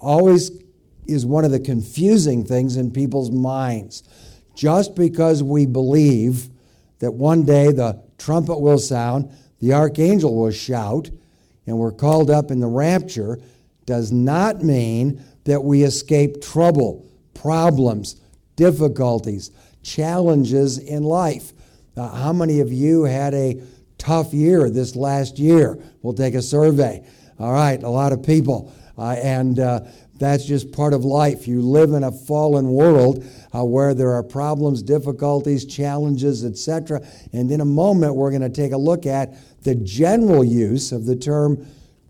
always is one of the confusing things in people's minds. Just because we believe that one day the trumpet will sound, the archangel will shout, and we're called up in the rapture, does not mean that we escape trouble, problems, difficulties, challenges in life. Uh, how many of you had a tough year this last year? We'll take a survey. All right, a lot of people. Uh, and uh, that's just part of life. You live in a fallen world uh, where there are problems, difficulties, challenges, etc. And in a moment, we're going to take a look at the general use of the term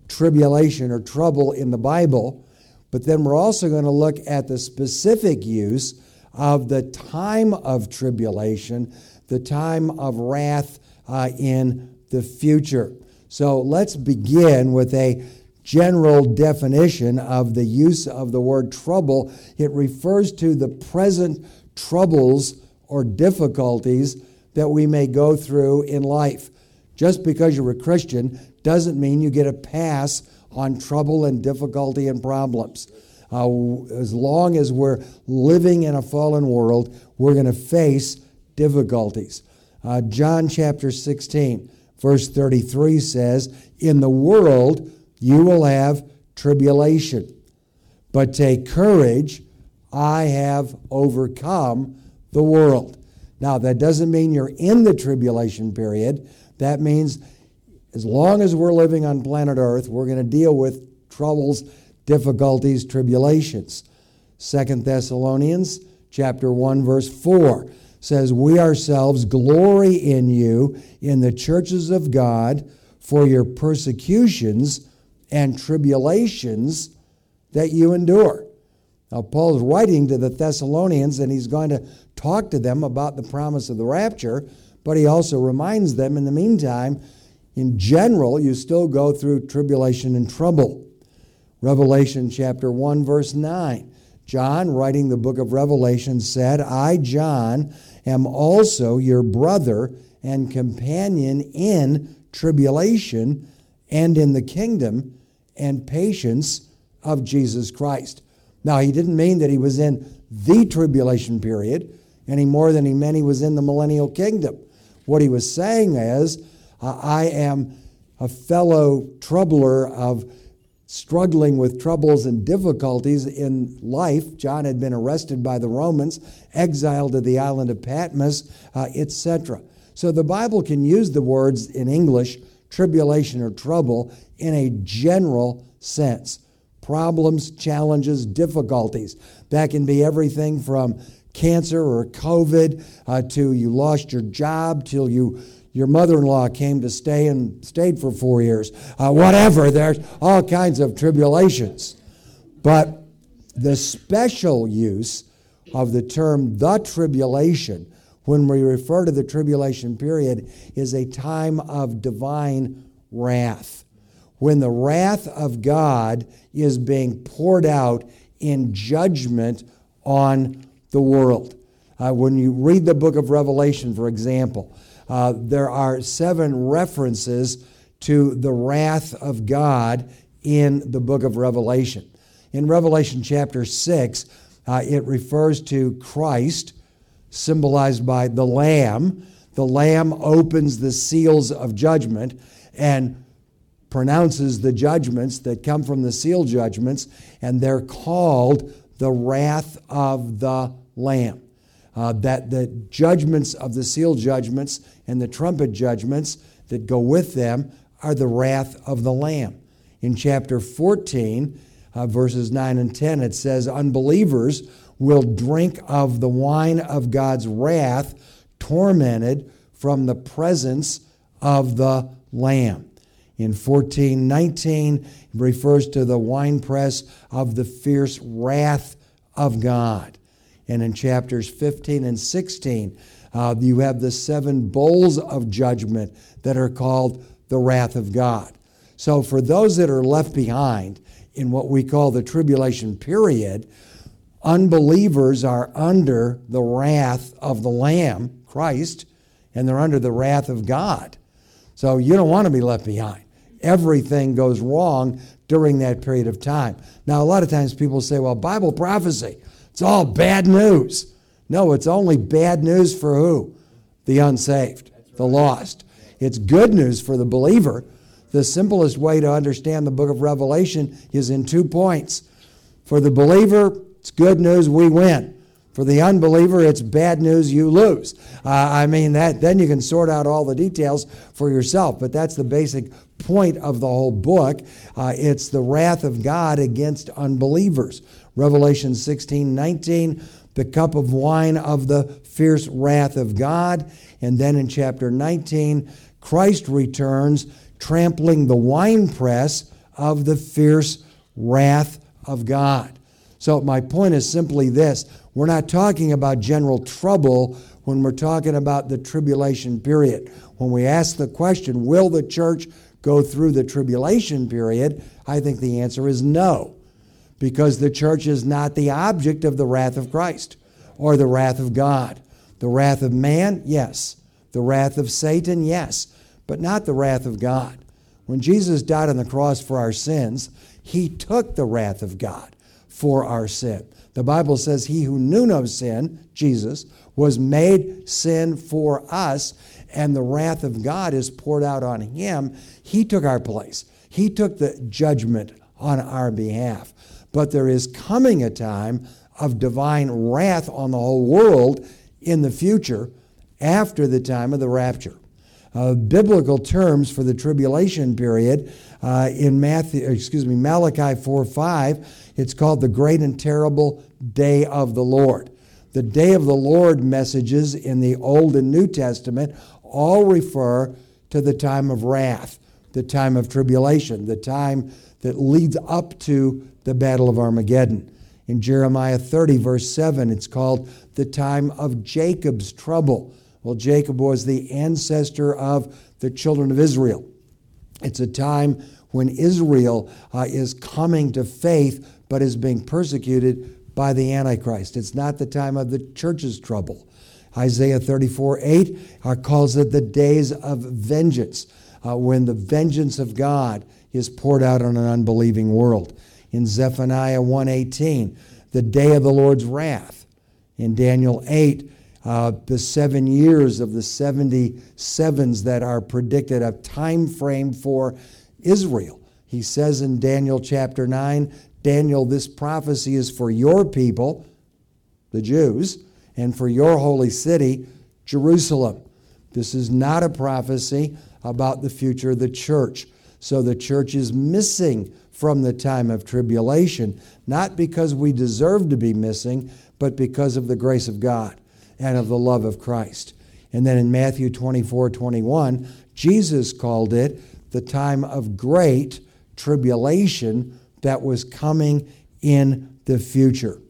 tribulation or trouble in the Bible. But then we're also going to look at the specific use of the time of tribulation, the time of wrath uh, in the future. So let's begin with a general definition of the use of the word trouble. It refers to the present troubles or difficulties that we may go through in life. Just because you're a Christian doesn't mean you get a pass on trouble and difficulty and problems. Uh, as long as we're living in a fallen world, we're going to face difficulties. Uh, John chapter 16, verse 33 says, In the world you will have tribulation. But take courage, I have overcome the world. Now, that doesn't mean you're in the tribulation period. That means as long as we're living on planet Earth, we're going to deal with troubles, difficulties, tribulations. Second Thessalonians chapter 1 verse 4 says, "We ourselves glory in you in the churches of God for your persecutions and tribulations that you endure. Now, Paul's writing to the Thessalonians and he's going to talk to them about the promise of the rapture, but he also reminds them in the meantime, in general, you still go through tribulation and trouble. Revelation chapter 1, verse 9. John, writing the book of Revelation, said, I, John, am also your brother and companion in tribulation and in the kingdom and patience of Jesus Christ. Now, he didn't mean that he was in the tribulation period any more than he meant he was in the millennial kingdom. What he was saying is, I am a fellow troubler of struggling with troubles and difficulties in life. John had been arrested by the Romans, exiled to the island of Patmos, uh, etc. So the Bible can use the words in English tribulation or trouble in a general sense. Problems, challenges, difficulties. That can be everything from cancer or COVID uh, to you lost your job till you your mother-in-law came to stay and stayed for four years. Uh, whatever, there's all kinds of tribulations. But the special use of the term the tribulation when we refer to the tribulation period is a time of divine wrath. When the wrath of God is being poured out in judgment on the world. Uh, when you read the book of Revelation, for example, uh, there are seven references to the wrath of God in the book of Revelation. In Revelation chapter 6, uh, it refers to Christ symbolized by the Lamb. The Lamb opens the seals of judgment and pronounces the judgments that come from the seal judgments, and they're called the wrath of the Lamb. Uh, that the judgments of the seal judgments and the trumpet judgments that go with them are the wrath of the Lamb. In chapter 14, uh, verses 9 and 10, it says, Unbelievers will drink of the wine of God's wrath, tormented from the presence of the Lamb. In 1419, it refers to the winepress of the fierce wrath of God. And in chapters 15 and 16, uh, you have the seven bowls of judgment that are called the wrath of God. So, for those that are left behind in what we call the tribulation period, unbelievers are under the wrath of the Lamb, Christ, and they're under the wrath of God. So, you don't want to be left behind. Everything goes wrong during that period of time. Now, a lot of times people say, well, Bible prophecy, it's all bad news. No, it's only bad news for who? The unsaved, the lost. It's good news for the believer. The simplest way to understand the book of Revelation is in two points. For the believer, it's good news, we win. For the unbeliever, it's bad news, you lose. Uh, I mean, that then you can sort out all the details for yourself, but that's the basic point of the whole book. Uh, it's the wrath of God against unbelievers. Revelation 16 19 the cup of wine of the fierce wrath of God. And then in chapter 19, Christ returns, trampling the winepress of the fierce wrath of God. So, my point is simply this we're not talking about general trouble when we're talking about the tribulation period. When we ask the question, will the church go through the tribulation period? I think the answer is no because the church is not the object of the wrath of Christ or the wrath of God. The wrath of man, yes. The wrath of Satan, yes. But not the wrath of God. When Jesus died on the cross for our sins, he took the wrath of God for our sin. The Bible says, He who knew no sin, Jesus, was made sin for us, and the wrath of God is poured out on him. He took our place, He took the judgment on our behalf. But there is coming a time of divine wrath on the whole world in the future after the time of the rapture. Uh, biblical terms for the tribulation period uh, in Matthew, excuse me, Malachi 4 5, it's called the great and terrible day of the Lord. The day of the Lord messages in the Old and New Testament all refer to the time of wrath, the time of tribulation, the time that leads up to the Battle of Armageddon. In Jeremiah 30, verse 7, it's called the time of Jacob's trouble. Well, Jacob was the ancestor of the children of Israel. It's a time when Israel uh, is coming to faith but is being persecuted by the Antichrist. It's not the time of the church's trouble. Isaiah 34 8 uh, calls it the days of vengeance, uh, when the vengeance of God is poured out on an unbelieving world. In Zephaniah 1:18, the day of the Lord's wrath. In Daniel 8, uh, the seven years of the 77s that are predicted, a time frame for Israel. He says in Daniel chapter 9, Daniel, this prophecy is for your people, the Jews, and for your holy city, Jerusalem. This is not a prophecy about the future of the church. So the church is missing from the time of tribulation, not because we deserve to be missing, but because of the grace of God and of the love of Christ. And then in Matthew 24 21, Jesus called it the time of great tribulation that was coming in the future.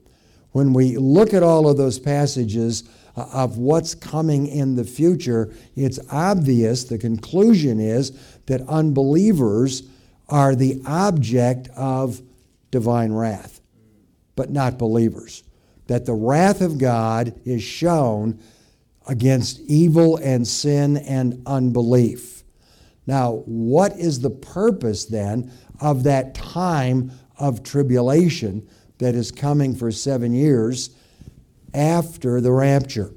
When we look at all of those passages uh, of what's coming in the future, it's obvious, the conclusion is that unbelievers are the object of divine wrath, but not believers. That the wrath of God is shown against evil and sin and unbelief. Now, what is the purpose then of that time of tribulation that is coming for seven years after the rapture?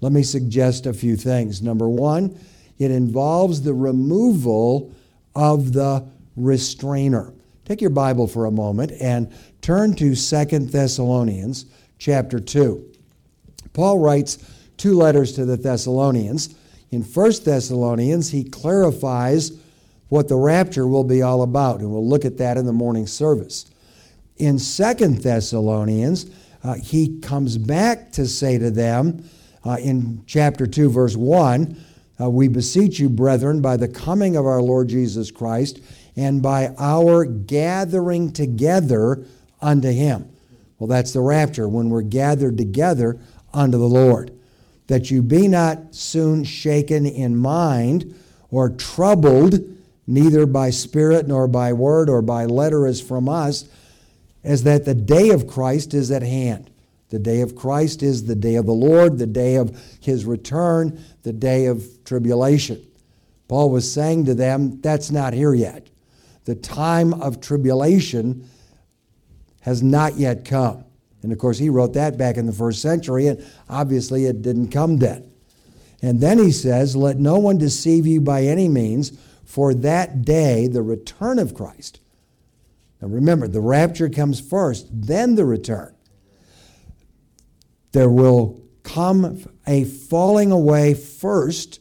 Let me suggest a few things. Number one, it involves the removal of the restrainer. Take your Bible for a moment and turn to Second Thessalonians chapter 2. Paul writes two letters to the Thessalonians. In First Thessalonians, he clarifies what the rapture will be all about, and we'll look at that in the morning service. In Second Thessalonians, uh, he comes back to say to them uh, in chapter 2, verse 1, uh, we beseech you, brethren, by the coming of our Lord Jesus Christ and by our gathering together unto him. Well, that's the rapture, when we're gathered together unto the Lord. That you be not soon shaken in mind or troubled, neither by spirit nor by word or by letter as from us, as that the day of Christ is at hand. The day of Christ is the day of the Lord, the day of his return, the day of tribulation. Paul was saying to them, that's not here yet. The time of tribulation has not yet come. And of course, he wrote that back in the first century, and obviously it didn't come then. And then he says, Let no one deceive you by any means, for that day, the return of Christ. Now remember, the rapture comes first, then the return. There will come a falling away first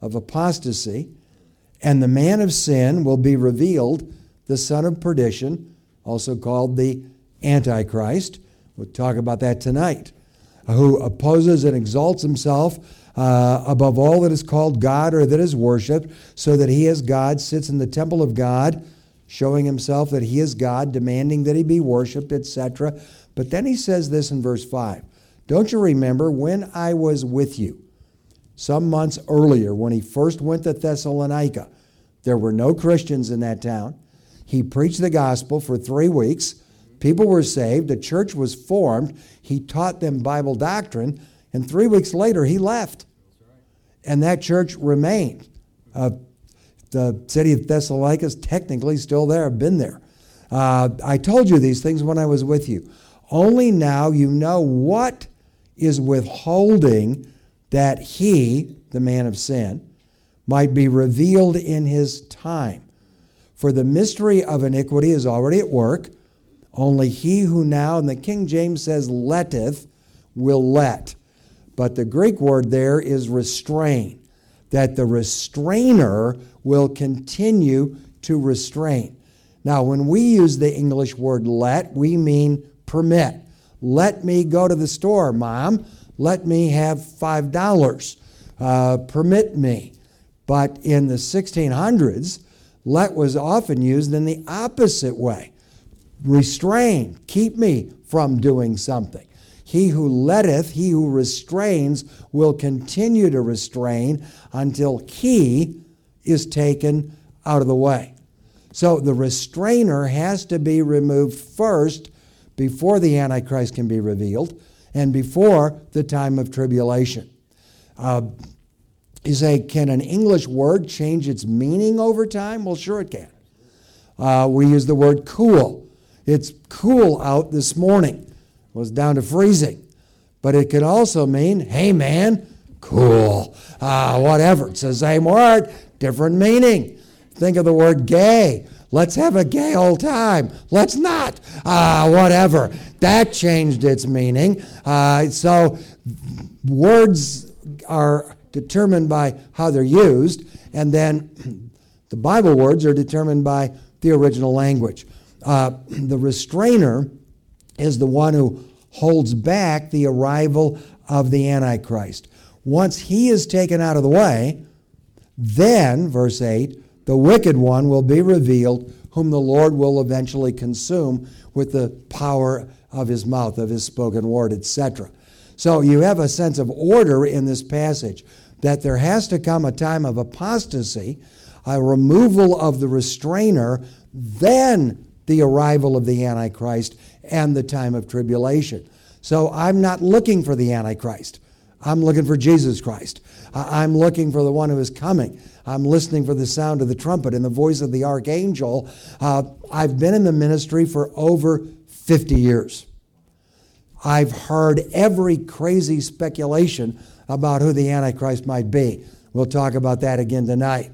of apostasy, and the man of sin will be revealed, the son of perdition, also called the Antichrist. We'll talk about that tonight. Who opposes and exalts himself uh, above all that is called God or that is worshiped, so that he as God sits in the temple of God, showing himself that he is God, demanding that he be worshiped, etc. But then he says this in verse 5 Don't you remember when I was with you? Some months earlier, when he first went to Thessalonica, there were no Christians in that town. He preached the gospel for three weeks. People were saved. the church was formed. He taught them Bible doctrine. And three weeks later, he left. And that church remained. Uh, the city of Thessalonica is technically still there. I've been there. Uh, I told you these things when I was with you. Only now you know what is withholding that he, the man of sin, might be revealed in his time. For the mystery of iniquity is already at work. Only he who now, and the King James says, letteth, will let. But the Greek word there is restrain, that the restrainer will continue to restrain. Now, when we use the English word let, we mean permit. Let me go to the store, Mom. Let me have $5. Uh, permit me. But in the 1600s, let was often used in the opposite way restrain, keep me from doing something. He who letteth, he who restrains, will continue to restrain until he is taken out of the way. So the restrainer has to be removed first before the Antichrist can be revealed and before the time of tribulation. Uh, you say, can an English word change its meaning over time? Well, sure it can. Uh, we use the word cool. It's cool out this morning. It was down to freezing. But it could also mean, hey man, cool. Uh, whatever. It's the same word, different meaning. Think of the word gay. Let's have a gay old time. Let's not. Uh, whatever. That changed its meaning. Uh, so words are determined by how they're used, and then the Bible words are determined by the original language. Uh, the restrainer is the one who holds back the arrival of the Antichrist. Once he is taken out of the way, then, verse 8, the wicked one will be revealed, whom the Lord will eventually consume with the power of his mouth, of his spoken word, etc. So you have a sense of order in this passage that there has to come a time of apostasy, a removal of the restrainer, then the arrival of the Antichrist and the time of tribulation. So I'm not looking for the Antichrist. I'm looking for Jesus Christ. I'm looking for the one who is coming. I'm listening for the sound of the trumpet and the voice of the archangel. Uh, I've been in the ministry for over 50 years. I've heard every crazy speculation about who the Antichrist might be. We'll talk about that again tonight.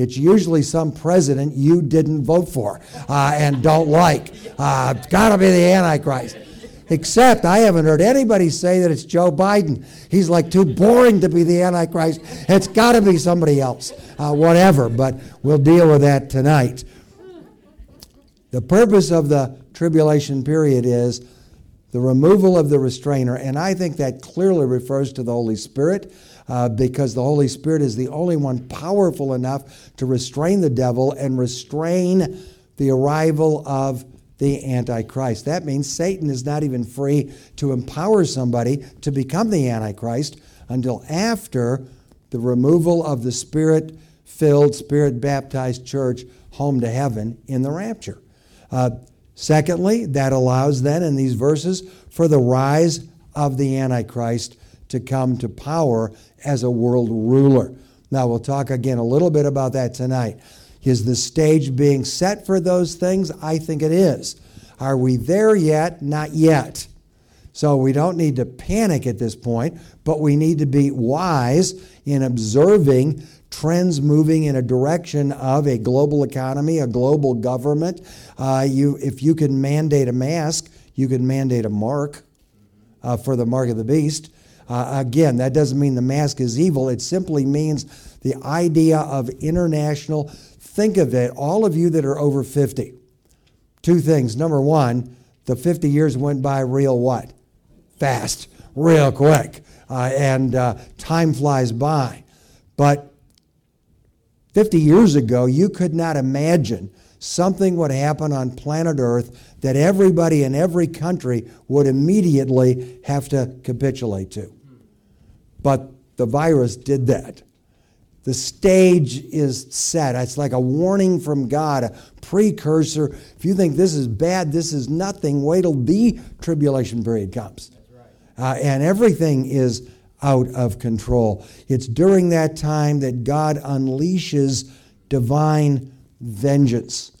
It's usually some president you didn't vote for uh, and don't like. Uh, it's got to be the Antichrist. Except I haven't heard anybody say that it's Joe Biden. He's like too boring to be the Antichrist. It's got to be somebody else. Uh, whatever, but we'll deal with that tonight. The purpose of the tribulation period is the removal of the restrainer, and I think that clearly refers to the Holy Spirit. Uh, because the Holy Spirit is the only one powerful enough to restrain the devil and restrain the arrival of the Antichrist. That means Satan is not even free to empower somebody to become the Antichrist until after the removal of the Spirit filled, Spirit baptized church home to heaven in the rapture. Uh, secondly, that allows then in these verses for the rise of the Antichrist to come to power as a world ruler. Now, we'll talk again a little bit about that tonight. Is the stage being set for those things? I think it is. Are we there yet? Not yet. So we don't need to panic at this point, but we need to be wise in observing trends moving in a direction of a global economy, a global government. Uh, you, if you can mandate a mask, you can mandate a mark uh, for the mark of the beast. Uh, again, that doesn't mean the mask is evil. It simply means the idea of international. Think of it, all of you that are over 50. Two things. Number one, the 50 years went by real what? Fast, real quick. Uh, and uh, time flies by. But 50 years ago, you could not imagine something would happen on planet Earth that everybody in every country would immediately have to capitulate to. But the virus did that. The stage is set. It's like a warning from God, a precursor. If you think this is bad, this is nothing, wait till the tribulation period comes. Right. Uh, and everything is out of control. It's during that time that God unleashes divine vengeance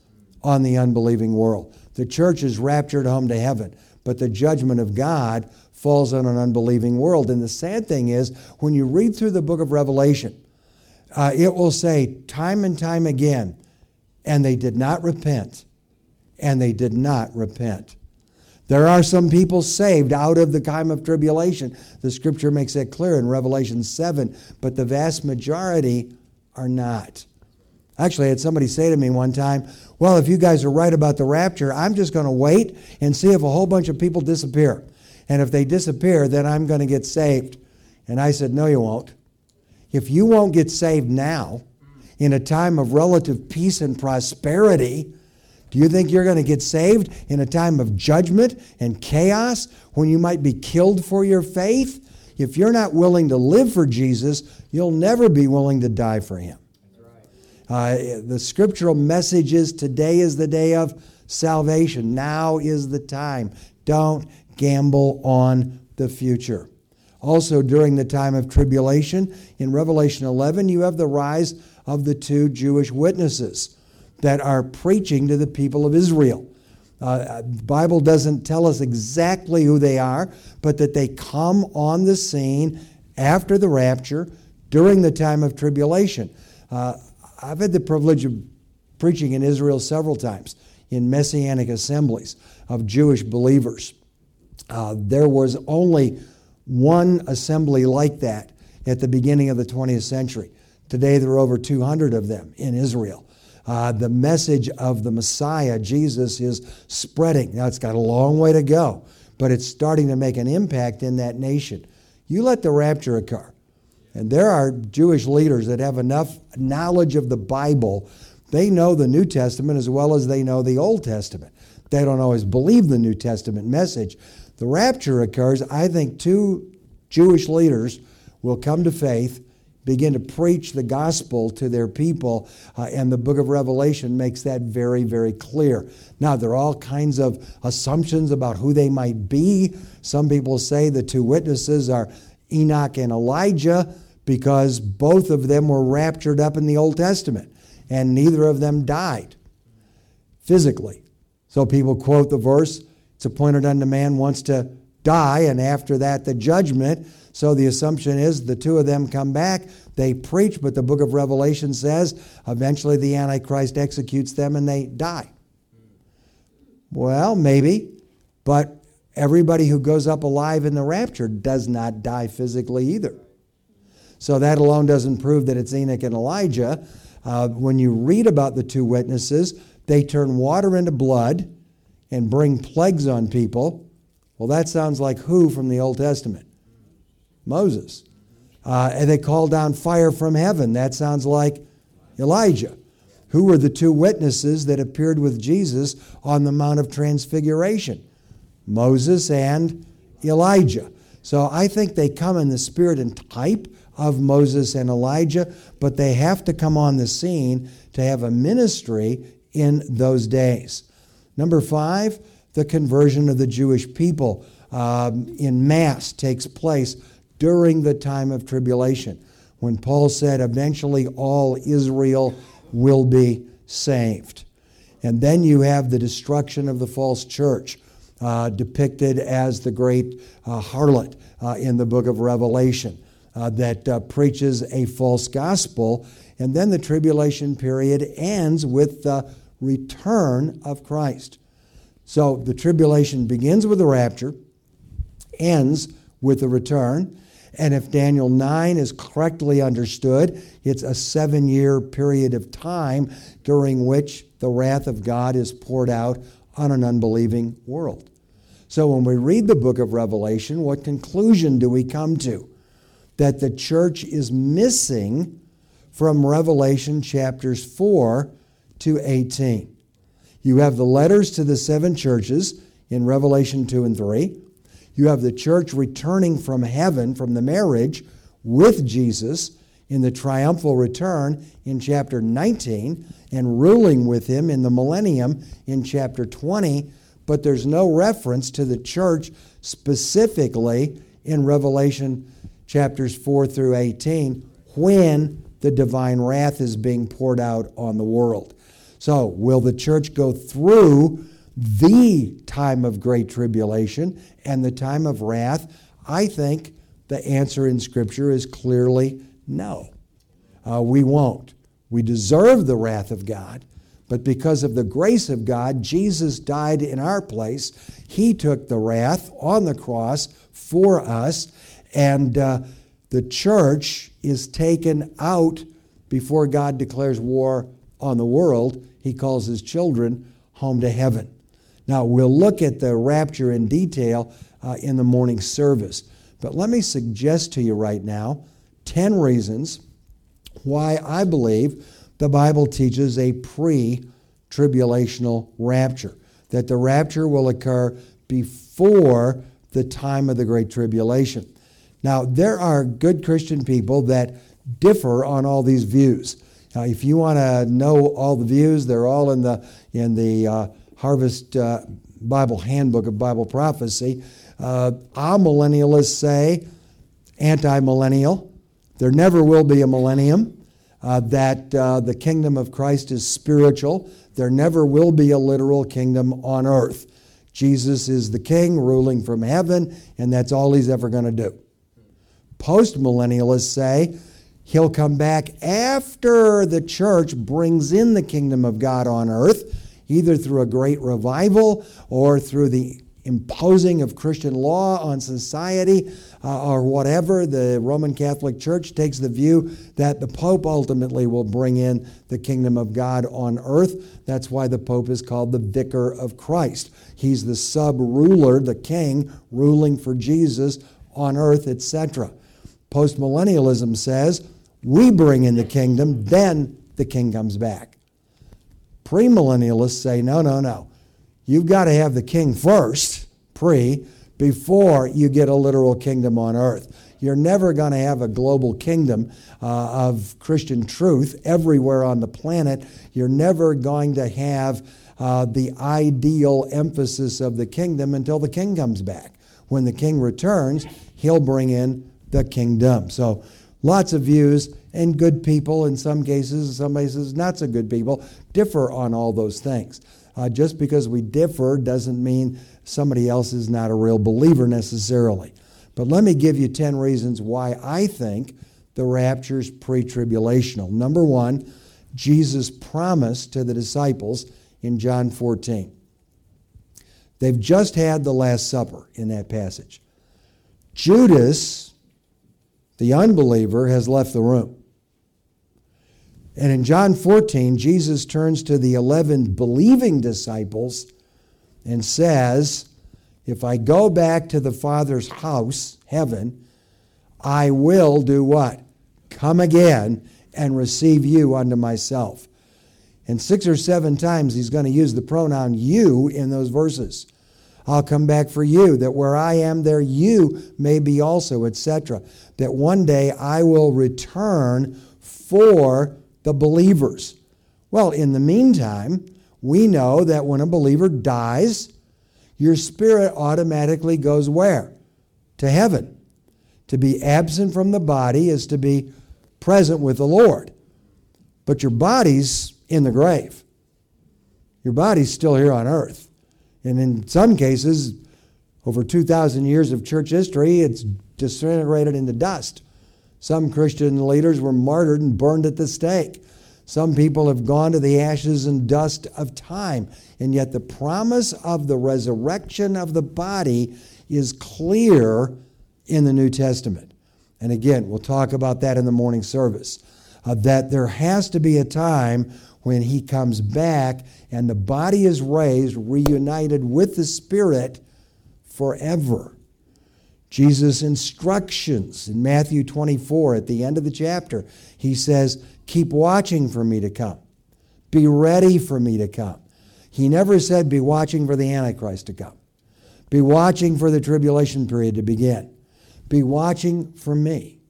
on the unbelieving world. The church is raptured home to heaven, but the judgment of God falls on an unbelieving world. And the sad thing is, when you read through the book of Revelation, uh, it will say time and time again, and they did not repent, and they did not repent. There are some people saved out of the time of tribulation. The scripture makes that clear in Revelation 7, but the vast majority are not. Actually, I had somebody say to me one time, Well, if you guys are right about the rapture, I'm just going to wait and see if a whole bunch of people disappear. And if they disappear, then I'm going to get saved. And I said, No, you won't. If you won't get saved now, in a time of relative peace and prosperity, do you think you're going to get saved in a time of judgment and chaos when you might be killed for your faith? If you're not willing to live for Jesus, you'll never be willing to die for him. Uh, the scriptural message is today is the day of salvation. Now is the time. Don't gamble on the future. Also, during the time of tribulation, in Revelation 11, you have the rise of the two Jewish witnesses that are preaching to the people of Israel. Uh, the Bible doesn't tell us exactly who they are, but that they come on the scene after the rapture during the time of tribulation. Uh, I've had the privilege of preaching in Israel several times in messianic assemblies of Jewish believers. Uh, there was only one assembly like that at the beginning of the 20th century. Today, there are over 200 of them in Israel. Uh, the message of the Messiah, Jesus, is spreading. Now, it's got a long way to go, but it's starting to make an impact in that nation. You let the rapture occur. And there are Jewish leaders that have enough knowledge of the Bible. They know the New Testament as well as they know the Old Testament. They don't always believe the New Testament message. The rapture occurs, I think two Jewish leaders will come to faith begin to preach the gospel to their people, uh, and the book of Revelation makes that very, very clear. Now, there are all kinds of assumptions about who they might be. Some people say the two witnesses are Enoch and Elijah because both of them were raptured up in the Old Testament, and neither of them died physically. So people quote the verse, It's appointed unto man once to die, and after that, the judgment. So the assumption is the two of them come back, they preach, but the book of Revelation says eventually the Antichrist executes them and they die. Well, maybe, but everybody who goes up alive in the rapture does not die physically either. So that alone doesn't prove that it's Enoch and Elijah. Uh, when you read about the two witnesses, they turn water into blood and bring plagues on people Well, that sounds like who from the Old Testament? Moses. Uh, and they called down fire from heaven. That sounds like Elijah. Who were the two witnesses that appeared with Jesus on the Mount of Transfiguration? Moses and Elijah. So I think they come in the spirit and type of Moses and Elijah, but they have to come on the scene to have a ministry in those days. Number five, the conversion of the Jewish people um, in mass takes place during the time of tribulation when Paul said, eventually all Israel will be saved. And then you have the destruction of the false church, uh, depicted as the great uh, harlot uh, in the book of Revelation uh, that uh, preaches a false gospel. And then the tribulation period ends with the return of Christ. So the tribulation begins with the rapture, ends with the return. And if Daniel 9 is correctly understood, it's a seven year period of time during which the wrath of God is poured out on an unbelieving world. So when we read the book of Revelation, what conclusion do we come to? That the church is missing from Revelation chapters 4 to 18. You have the letters to the seven churches in Revelation 2 and 3. You have the church returning from heaven, from the marriage with Jesus in the triumphal return in chapter 19 and ruling with him in the millennium in chapter 20 but there's no reference to the church specifically in Revelation chapters 4 through 18 when the divine wrath is being poured out on the world. So, will the church go through the time of great tribulation and the time of wrath? I think the answer in Scripture is clearly no. Uh, we won't. We deserve the wrath of God, but because of the grace of God, Jesus died in our place. He took the wrath on the cross for us, and uh, the church is taken out before God declares war on the world. He calls his children home to heaven. Now, we'll look at the rapture in detail uh, in the morning service. But let me suggest to you right now 10 reasons why I believe the Bible teaches a pre tribulational rapture, that the rapture will occur before the time of the Great Tribulation. Now, there are good Christian people that differ on all these views. Now, if you want to know all the views, they're all in the, in the uh, Harvest uh, Bible Handbook of Bible Prophecy. Uh, amillennialists say, anti millennial, there never will be a millennium uh, that uh, the kingdom of Christ is spiritual. There never will be a literal kingdom on earth. Jesus is the king ruling from heaven, and that's all he's ever going to do. Postmillennialists say he'll come back after the church brings in the kingdom of God on earth, either through a great revival or through the imposing of Christian law on society uh, or whatever. The Roman Catholic Church takes the view that the Pope ultimately will bring in the kingdom of God on earth. That's why the Pope is called the Vicar of Christ. He's the sub ruler, the king, ruling for Jesus on earth, etc. Postmillennialism says we bring in the kingdom, then the king comes back. Premillennialists say no, no, no. You've got to have the king first, pre, before you get a literal kingdom on earth. You're never going to have a global kingdom uh, of Christian truth everywhere on the planet. You're never going to have uh, the ideal emphasis of the kingdom until the king comes back. When the king returns, he'll bring in the kingdom. So, lots of views, and good people in some cases, some cases not so good people, differ on all those things. Uh, just because we differ doesn't mean somebody else is not a real believer necessarily. But let me give you 10 reasons why I think the rapture is pre tribulational. Number one, Jesus promised to the disciples in John 14. They've just had the Last Supper in that passage. Judas, the unbeliever, has left the room. And in John 14, Jesus turns to the 11 believing disciples and says, If I go back to the Father's house, heaven, I will do what? Come again and receive you unto myself. And six or seven times he's going to use the pronoun you in those verses. I'll come back for you, that where I am, there you may be also, etc. That one day I will return for the believers. Well, in the meantime, we know that when a believer dies, your spirit automatically goes where? To heaven. To be absent from the body is to be present with the Lord. But your body's in the grave. Your body's still here on earth. And in some cases, over 2,000 years of church history, it's disintegrated into dust. Some Christian leaders were martyred and burned at the stake. Some people have gone to the ashes and dust of time. And yet, the promise of the resurrection of the body is clear in the New Testament. And again, we'll talk about that in the morning service. Uh, that there has to be a time when he comes back and the body is raised, reunited with the Spirit forever. Jesus' instructions in Matthew 24 at the end of the chapter, he says, Keep watching for me to come. Be ready for me to come. He never said, Be watching for the Antichrist to come. Be watching for the tribulation period to begin. Be watching for me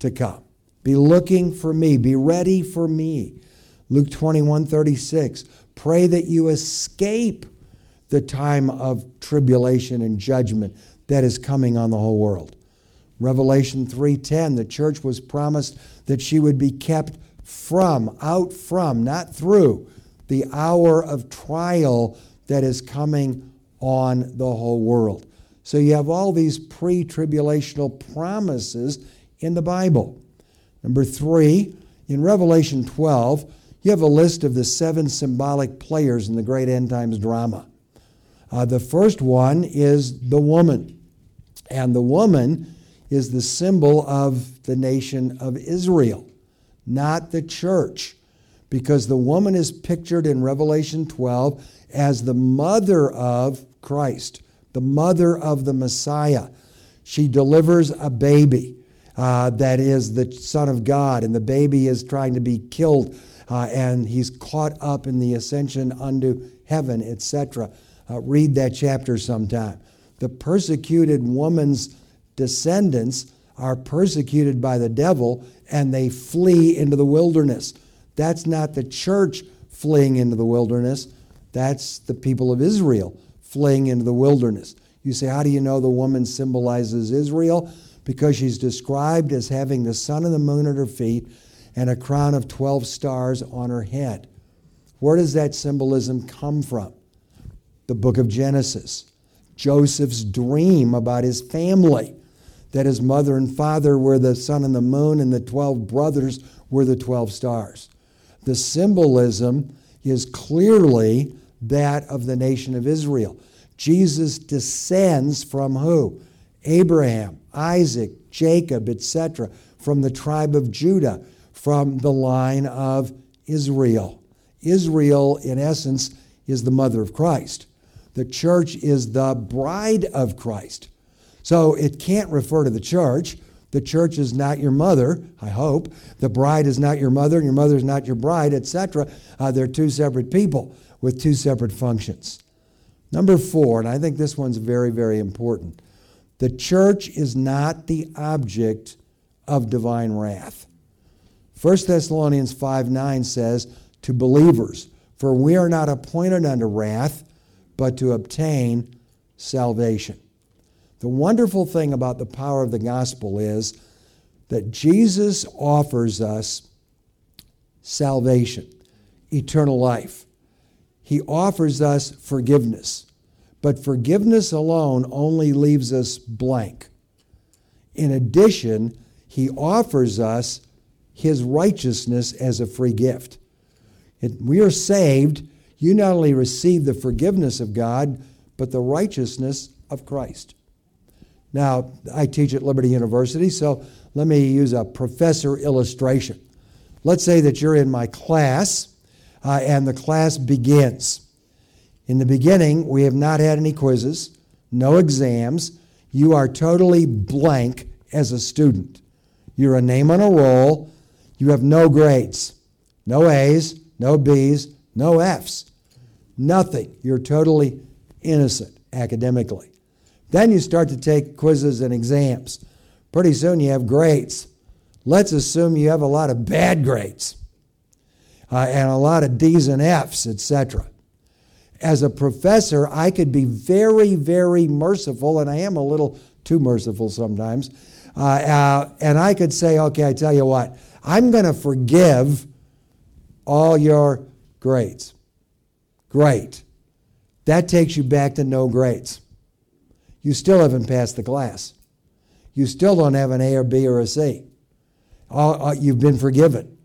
to come. Be looking for me. Be ready for me. Luke 21 36. Pray that you escape the time of tribulation and judgment that is coming on the whole world. Revelation 3:10 the church was promised that she would be kept from out from not through the hour of trial that is coming on the whole world. So you have all these pre-tribulational promises in the Bible. Number 3, in Revelation 12, you have a list of the seven symbolic players in the great end times drama. Uh, the first one is the woman. And the woman is the symbol of the nation of Israel, not the church. Because the woman is pictured in Revelation 12 as the mother of Christ, the mother of the Messiah. She delivers a baby uh, that is the Son of God, and the baby is trying to be killed uh, and he's caught up in the ascension unto heaven, etc. Uh, read that chapter sometime. The persecuted woman's descendants are persecuted by the devil and they flee into the wilderness. That's not the church fleeing into the wilderness, that's the people of Israel fleeing into the wilderness. You say, How do you know the woman symbolizes Israel? Because she's described as having the sun and the moon at her feet and a crown of 12 stars on her head. Where does that symbolism come from? The book of Genesis. Joseph's dream about his family, that his mother and father were the sun and the moon, and the 12 brothers were the 12 stars. The symbolism is clearly that of the nation of Israel. Jesus descends from who? Abraham, Isaac, Jacob, etc., from the tribe of Judah from the line of Israel. Israel, in essence, is the mother of Christ. The church is the bride of Christ. So it can't refer to the church. The church is not your mother, I hope. The bride is not your mother, and your mother is not your bride, etc. Uh, they're two separate people with two separate functions. Number four, and I think this one's very, very important the church is not the object of divine wrath. 1 Thessalonians 5 9 says, To believers, for we are not appointed unto wrath, but to obtain salvation. The wonderful thing about the power of the gospel is that Jesus offers us salvation, eternal life. He offers us forgiveness. But forgiveness alone only leaves us blank. In addition, he offers us his righteousness as a free gift. We are saved. You not only receive the forgiveness of God, but the righteousness of Christ. Now, I teach at Liberty University, so let me use a professor illustration. Let's say that you're in my class uh, and the class begins. In the beginning, we have not had any quizzes, no exams. You are totally blank as a student. You're a name on a roll. You have no grades, no A's, no B's, no F's, nothing. You're totally innocent academically. Then you start to take quizzes and exams. Pretty soon you have grades. Let's assume you have a lot of bad grades uh, and a lot of D's and F's, etc. As a professor, I could be very, very merciful, and I am a little too merciful sometimes. Uh, uh, and I could say, okay, I tell you what, I'm going to forgive all your grades. Great. That takes you back to no grades. You still haven't passed the class. You still don't have an A or B or a C. Uh, you've been forgiven.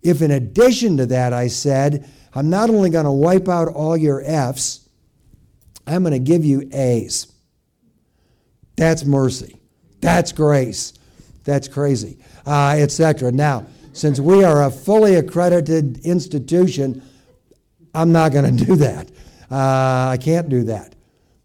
If in addition to that I said, I'm not only going to wipe out all your F's, I'm going to give you A's. That's mercy. That's grace. That's crazy, uh, etc. Now, since we are a fully accredited institution, I'm not going to do that. Uh, I can't do that.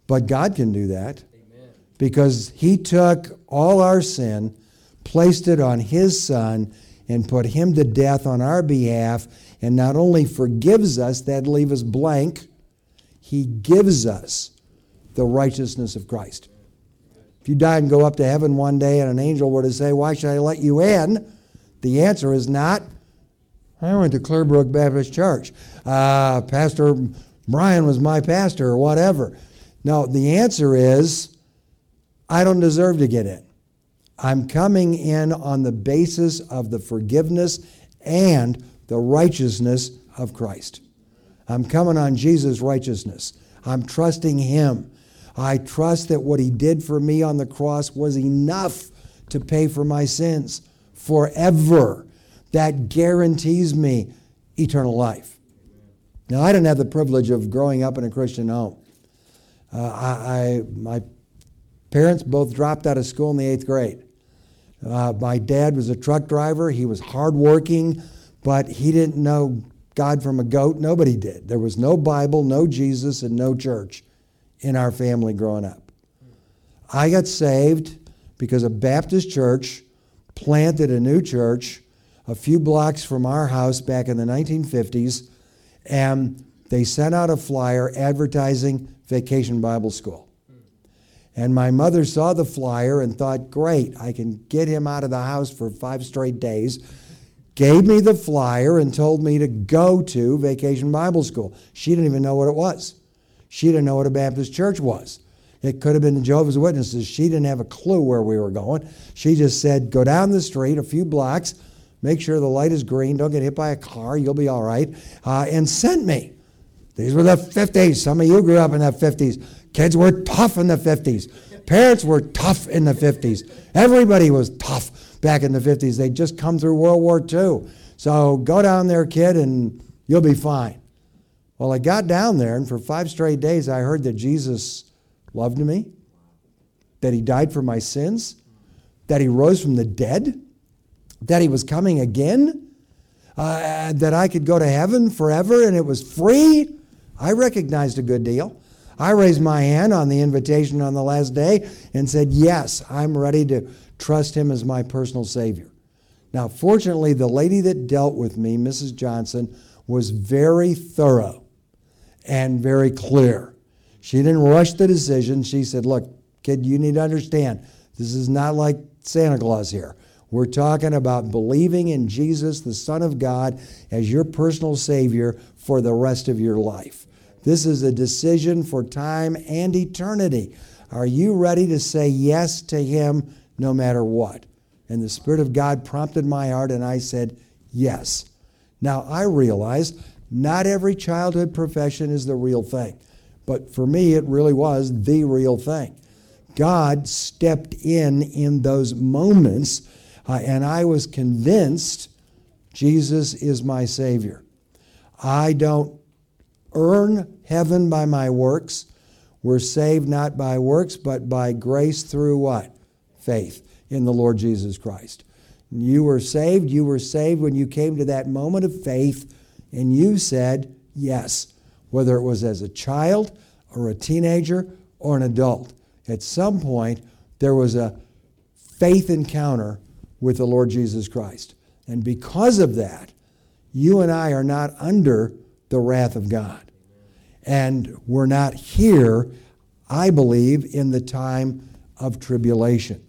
But God can do that Amen. because He took all our sin, placed it on His Son, and put Him to death on our behalf, and not only forgives us, that leave us blank, He gives us the righteousness of Christ. If you die and go up to heaven one day and an angel were to say, Why should I let you in? The answer is not, I went to Clearbrook Baptist Church. Uh, pastor Brian was my pastor or whatever. No, the answer is, I don't deserve to get in. I'm coming in on the basis of the forgiveness and the righteousness of Christ. I'm coming on Jesus' righteousness. I'm trusting Him. I trust that what he did for me on the cross was enough to pay for my sins forever. That guarantees me eternal life. Now, I didn't have the privilege of growing up in a Christian home. Uh, I, I, my parents both dropped out of school in the eighth grade. Uh, my dad was a truck driver. He was hardworking, but he didn't know God from a goat. Nobody did. There was no Bible, no Jesus, and no church in our family growing up. I got saved because a Baptist church planted a new church a few blocks from our house back in the 1950s, and they sent out a flyer advertising Vacation Bible School. And my mother saw the flyer and thought, great, I can get him out of the house for five straight days. Gave me the flyer and told me to go to Vacation Bible School. She didn't even know what it was. She didn't know what a Baptist church was. It could have been the Jehovah's Witnesses. She didn't have a clue where we were going. She just said, go down the street a few blocks, make sure the light is green, don't get hit by a car, you'll be all right, uh, and sent me. These were the 50s. Some of you grew up in the 50s. Kids were tough in the 50s. Parents were tough in the 50s. Everybody was tough back in the 50s. They'd just come through World War II. So go down there, kid, and you'll be fine. Well, I got down there, and for five straight days, I heard that Jesus loved me, that he died for my sins, that he rose from the dead, that he was coming again, uh, that I could go to heaven forever and it was free. I recognized a good deal. I raised my hand on the invitation on the last day and said, Yes, I'm ready to trust him as my personal Savior. Now, fortunately, the lady that dealt with me, Mrs. Johnson, was very thorough and very clear. She didn't rush the decision. She said, Look, kid, you need to understand, this is not like Santa Claus here. We're talking about believing in Jesus, the Son of God, as your personal Savior for the rest of your life. This is a decision for time and eternity. Are you ready to say yes to Him no matter what? And the Spirit of God prompted my heart, and I said, Yes. Now I realize not every childhood profession is the real thing. But for me, it really was the real thing. God stepped in in those moments, uh, and I was convinced Jesus is my Savior. I don't earn heaven by my works. We're saved not by works, but by grace through what? Faith in the Lord Jesus Christ. You were saved. You were saved when you came to that moment of faith and you said yes, whether it was as a child or a teenager or an adult. At some point, there was a faith encounter with the Lord Jesus Christ. And because of that, you and I are not under the wrath of God. And we're not here, I believe, in the time of tribulation.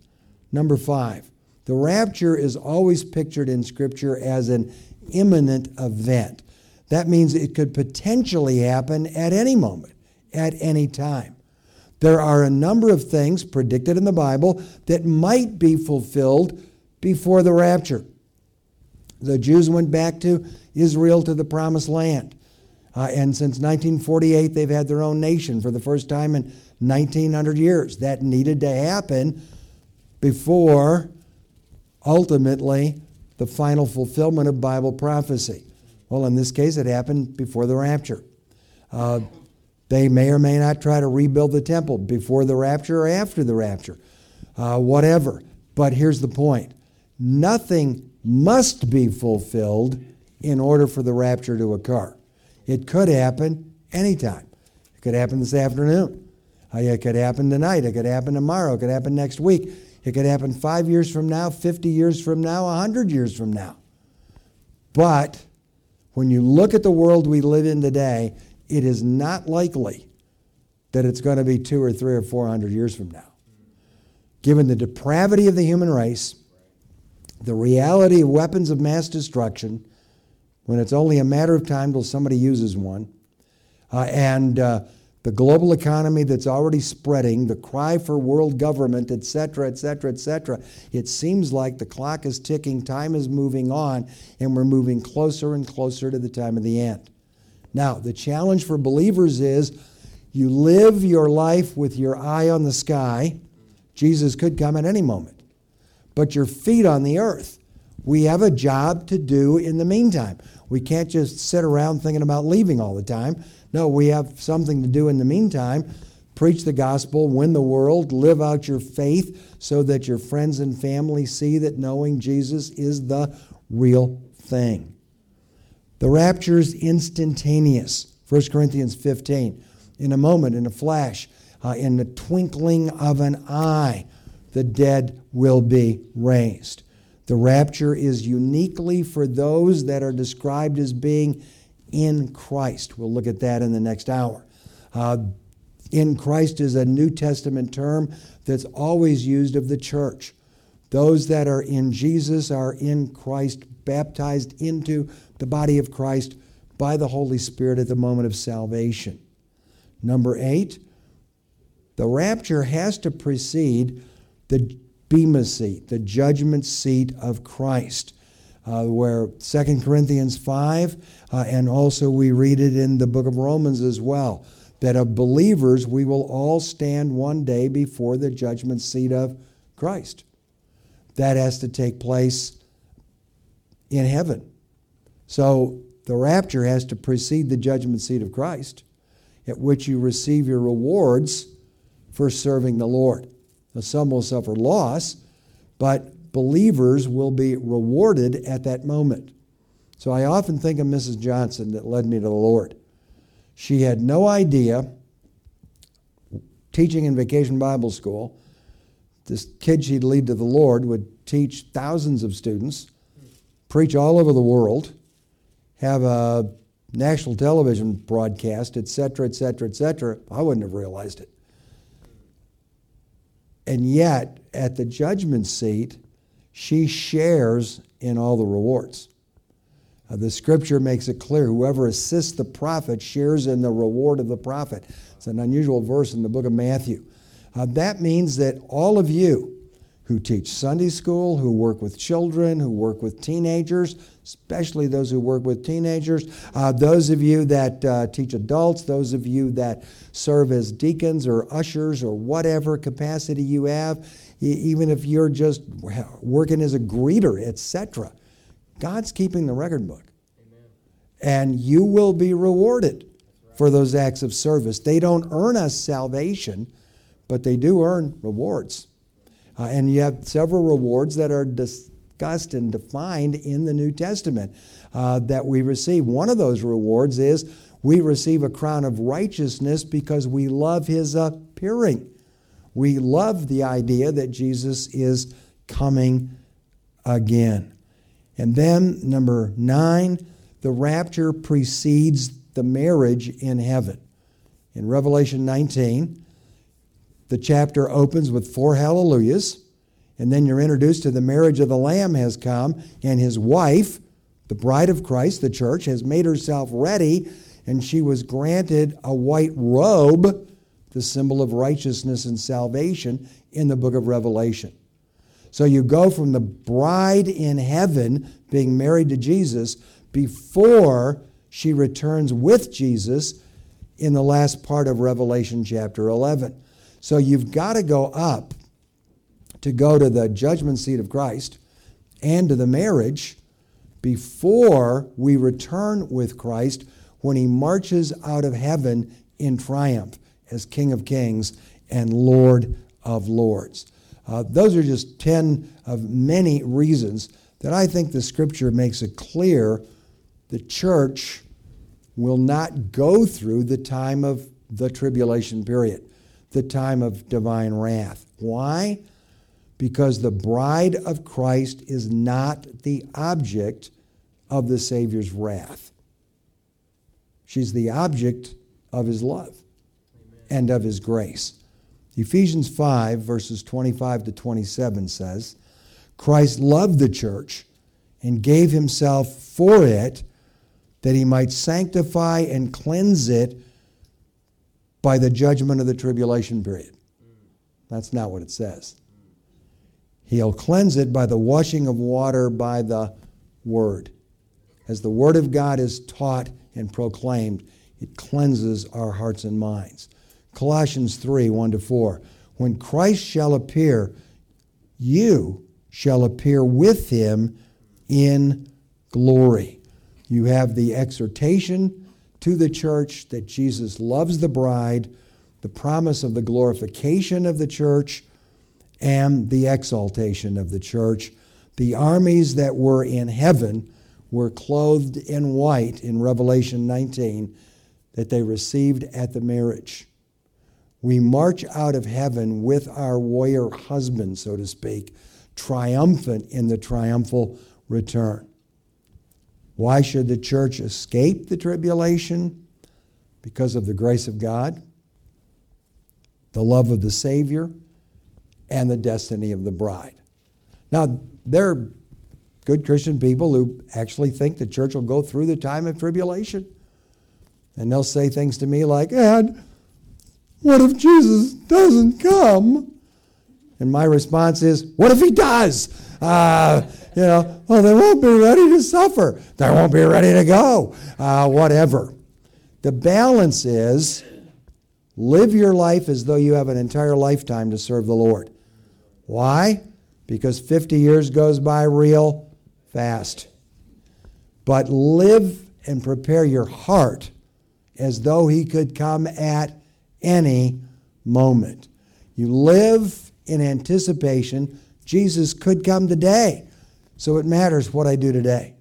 Number five, the rapture is always pictured in Scripture as an imminent event. That means it could potentially happen at any moment, at any time. There are a number of things predicted in the Bible that might be fulfilled before the rapture. The Jews went back to Israel to the promised land. Uh, and since 1948, they've had their own nation for the first time in 1900 years. That needed to happen before ultimately the final fulfillment of Bible prophecy. Well, in this case, it happened before the rapture. Uh, they may or may not try to rebuild the temple before the rapture or after the rapture, uh, whatever. But here's the point nothing must be fulfilled in order for the rapture to occur. It could happen anytime. It could happen this afternoon. Uh, it could happen tonight. It could happen tomorrow. It could happen next week. It could happen five years from now, 50 years from now, 100 years from now. But when you look at the world we live in today, it is not likely that it's going to be two or three or four hundred years from now. Given the depravity of the human race, the reality of weapons of mass destruction, when it's only a matter of time till somebody uses one, uh, and uh, the global economy that's already spreading, the cry for world government, et cetera, et cetera, et cetera, it seems like the clock is ticking, time is moving on, and we're moving closer and closer to the time of the end. Now, the challenge for believers is you live your life with your eye on the sky. Jesus could come at any moment, but your feet on the earth. We have a job to do in the meantime. We can't just sit around thinking about leaving all the time. No, we have something to do in the meantime. Preach the gospel, win the world, live out your faith so that your friends and family see that knowing Jesus is the real thing. The rapture is instantaneous. 1 Corinthians 15. In a moment, in a flash, uh, in the twinkling of an eye, the dead will be raised. The rapture is uniquely for those that are described as being in Christ. We'll look at that in the next hour. Uh, in Christ is a New Testament term that's always used of the church. Those that are in Jesus are in Christ, baptized into the body of Christ by the Holy Spirit at the moment of salvation. Number eight, the rapture has to precede the Bema seat, the judgment seat of Christ, uh, where 2 Corinthians 5, uh, and also we read it in the book of Romans as well, that of believers we will all stand one day before the judgment seat of Christ. That has to take place in heaven. So the rapture has to precede the judgment seat of Christ, at which you receive your rewards for serving the Lord. Now, some will suffer loss, but believers will be rewarded at that moment. So I often think of Mrs. Johnson that led me to the Lord. She had no idea, teaching in vacation Bible school, this kid she'd lead to the Lord would teach thousands of students, preach all over the world, have a national television broadcast, et cetera, et cetera, et cetera. I wouldn't have realized it. And yet, at the judgment seat, she shares in all the rewards. Uh, the scripture makes it clear whoever assists the prophet shares in the reward of the prophet. It's an unusual verse in the book of Matthew. Uh, that means that all of you who teach Sunday school, who work with children, who work with teenagers, especially those who work with teenagers, uh, those of you that uh, teach adults, those of you that serve as deacons or ushers or whatever capacity you have, even if you're just working as a greeter, etc. God's keeping the record book. Amen. And you will be rewarded for those acts of service. They don't earn us salvation, but they do earn rewards. Uh, and you have several rewards that are discussed and defined in the New Testament uh, that we receive. One of those rewards is We receive a crown of righteousness because we love his appearing. We love the idea that Jesus is coming again. And then, number nine, the rapture precedes the marriage in heaven. In Revelation 19, the chapter opens with four hallelujahs, and then you're introduced to the marriage of the Lamb has come, and his wife, the bride of Christ, the church, has made herself ready, and she was granted a white robe, the symbol of righteousness and salvation, in the book of Revelation. So you go from the bride in heaven being married to Jesus before she returns with Jesus in the last part of Revelation chapter 11. So you've got to go up to go to the judgment seat of Christ and to the marriage before we return with Christ when he marches out of heaven in triumph as King of Kings and Lord of Lords. Uh, those are just 10 of many reasons that I think the scripture makes it clear the church will not go through the time of the tribulation period, the time of divine wrath. Why? Because the bride of Christ is not the object of the Savior's wrath. She's the object of his love Amen. and of his grace. Ephesians 5, verses 25 to 27 says, Christ loved the church and gave himself for it that he might sanctify and cleanse it by the judgment of the tribulation period. That's not what it says. He'll cleanse it by the washing of water by the word. As the word of God is taught and proclaimed, it cleanses our hearts and minds. Colossians 3 1 to 4. When Christ shall appear, you shall appear with him in glory. You have the exhortation to the church that Jesus loves the bride, the promise of the glorification of the church, and the exaltation of the church. The armies that were in heaven were clothed in white in Revelation 19 that they received at the marriage. We march out of heaven with our warrior husband, so to speak, triumphant in the triumphal return. Why should the church escape the tribulation? Because of the grace of God, the love of the Savior, and the destiny of the bride. Now, there are good Christian people who actually think the church will go through the time of tribulation. And they'll say things to me like, Ed, what if Jesus doesn't come? And my response is, what if he does? Uh, you know, well, they won't be ready to suffer. They won't be ready to go. Uh, whatever. The balance is live your life as though you have an entire lifetime to serve the Lord. Why? Because 50 years goes by real fast. But live and prepare your heart as though He could come at any moment. You live in anticipation. Jesus could come today. So it matters what I do today.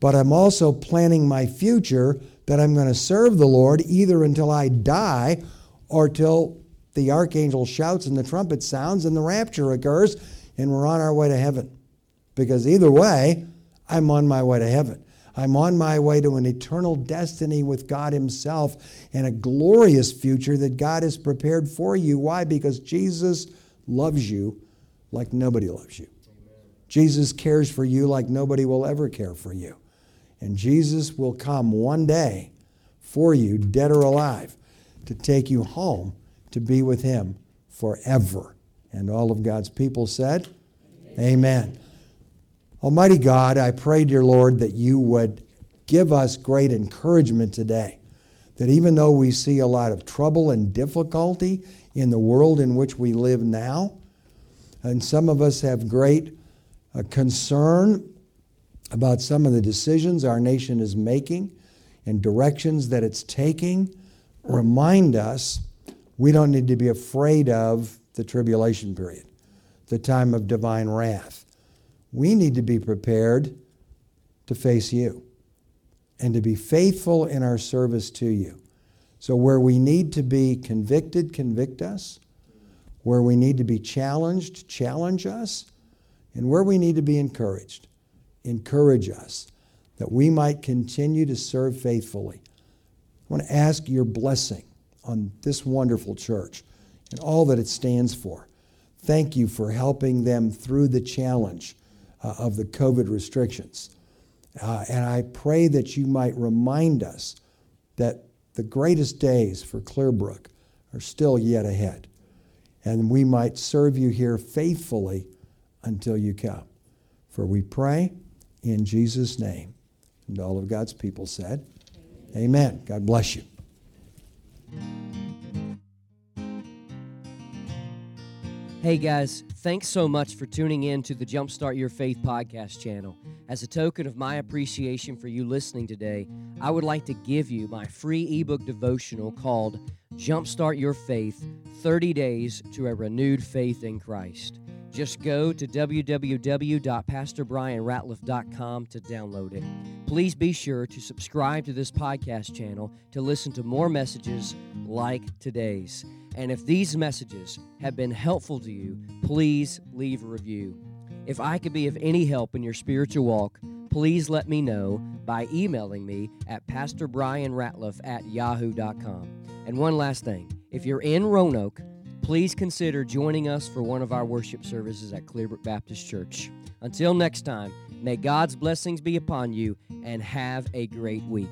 But I'm also planning my future that I'm going to serve the Lord either until I die or till the archangel shouts and the trumpet sounds and the rapture occurs and we're on our way to heaven. Because either way, I'm on my way to heaven. I'm on my way to an eternal destiny with God Himself and a glorious future that God has prepared for you. Why? Because Jesus loves you like nobody loves you. Jesus cares for you like nobody will ever care for you. And Jesus will come one day for you, dead or alive, to take you home to be with Him forever. And all of God's people said, Amen. Amen. Almighty God, I pray, dear Lord, that you would give us great encouragement today. That even though we see a lot of trouble and difficulty in the world in which we live now, and some of us have great uh, concern about some of the decisions our nation is making and directions that it's taking, remind us we don't need to be afraid of the tribulation period, the time of divine wrath we need to be prepared to face you and to be faithful in our service to you. So, where we need to be convicted, convict us. Where we need to be challenged, challenge us. And where we need to be encouraged, encourage us that we might continue to serve faithfully. I want to ask your blessing on this wonderful church and all that it stands for. Thank you for helping them through the challenge uh, of the COVID restrictions. Uh, and I pray that you might remind us that the greatest days for Clearbrook are still yet ahead. And we might serve you here faithfully until you come. For we pray in Jesus' name. And all of God's people said, Amen. Amen. God bless you. Hey guys, thanks so much for tuning in to the Jumpstart Your Faith podcast channel. As a token of my appreciation for you listening today, I would like to give you my free ebook devotional called Jumpstart Your Faith 30 Days to a Renewed Faith in Christ. Just go to www.pastorbrianratliff.com to download it. Please be sure to subscribe to this podcast channel to listen to more messages like today's. And if these messages have been helpful to you, please leave a review. If I could be of any help in your spiritual walk, please let me know by emailing me at pastorbrianratliff at yahoo.com. And one last thing if you're in Roanoke, please consider joining us for one of our worship services at Clearbrook Baptist Church. Until next time, may God's blessings be upon you and have a great week.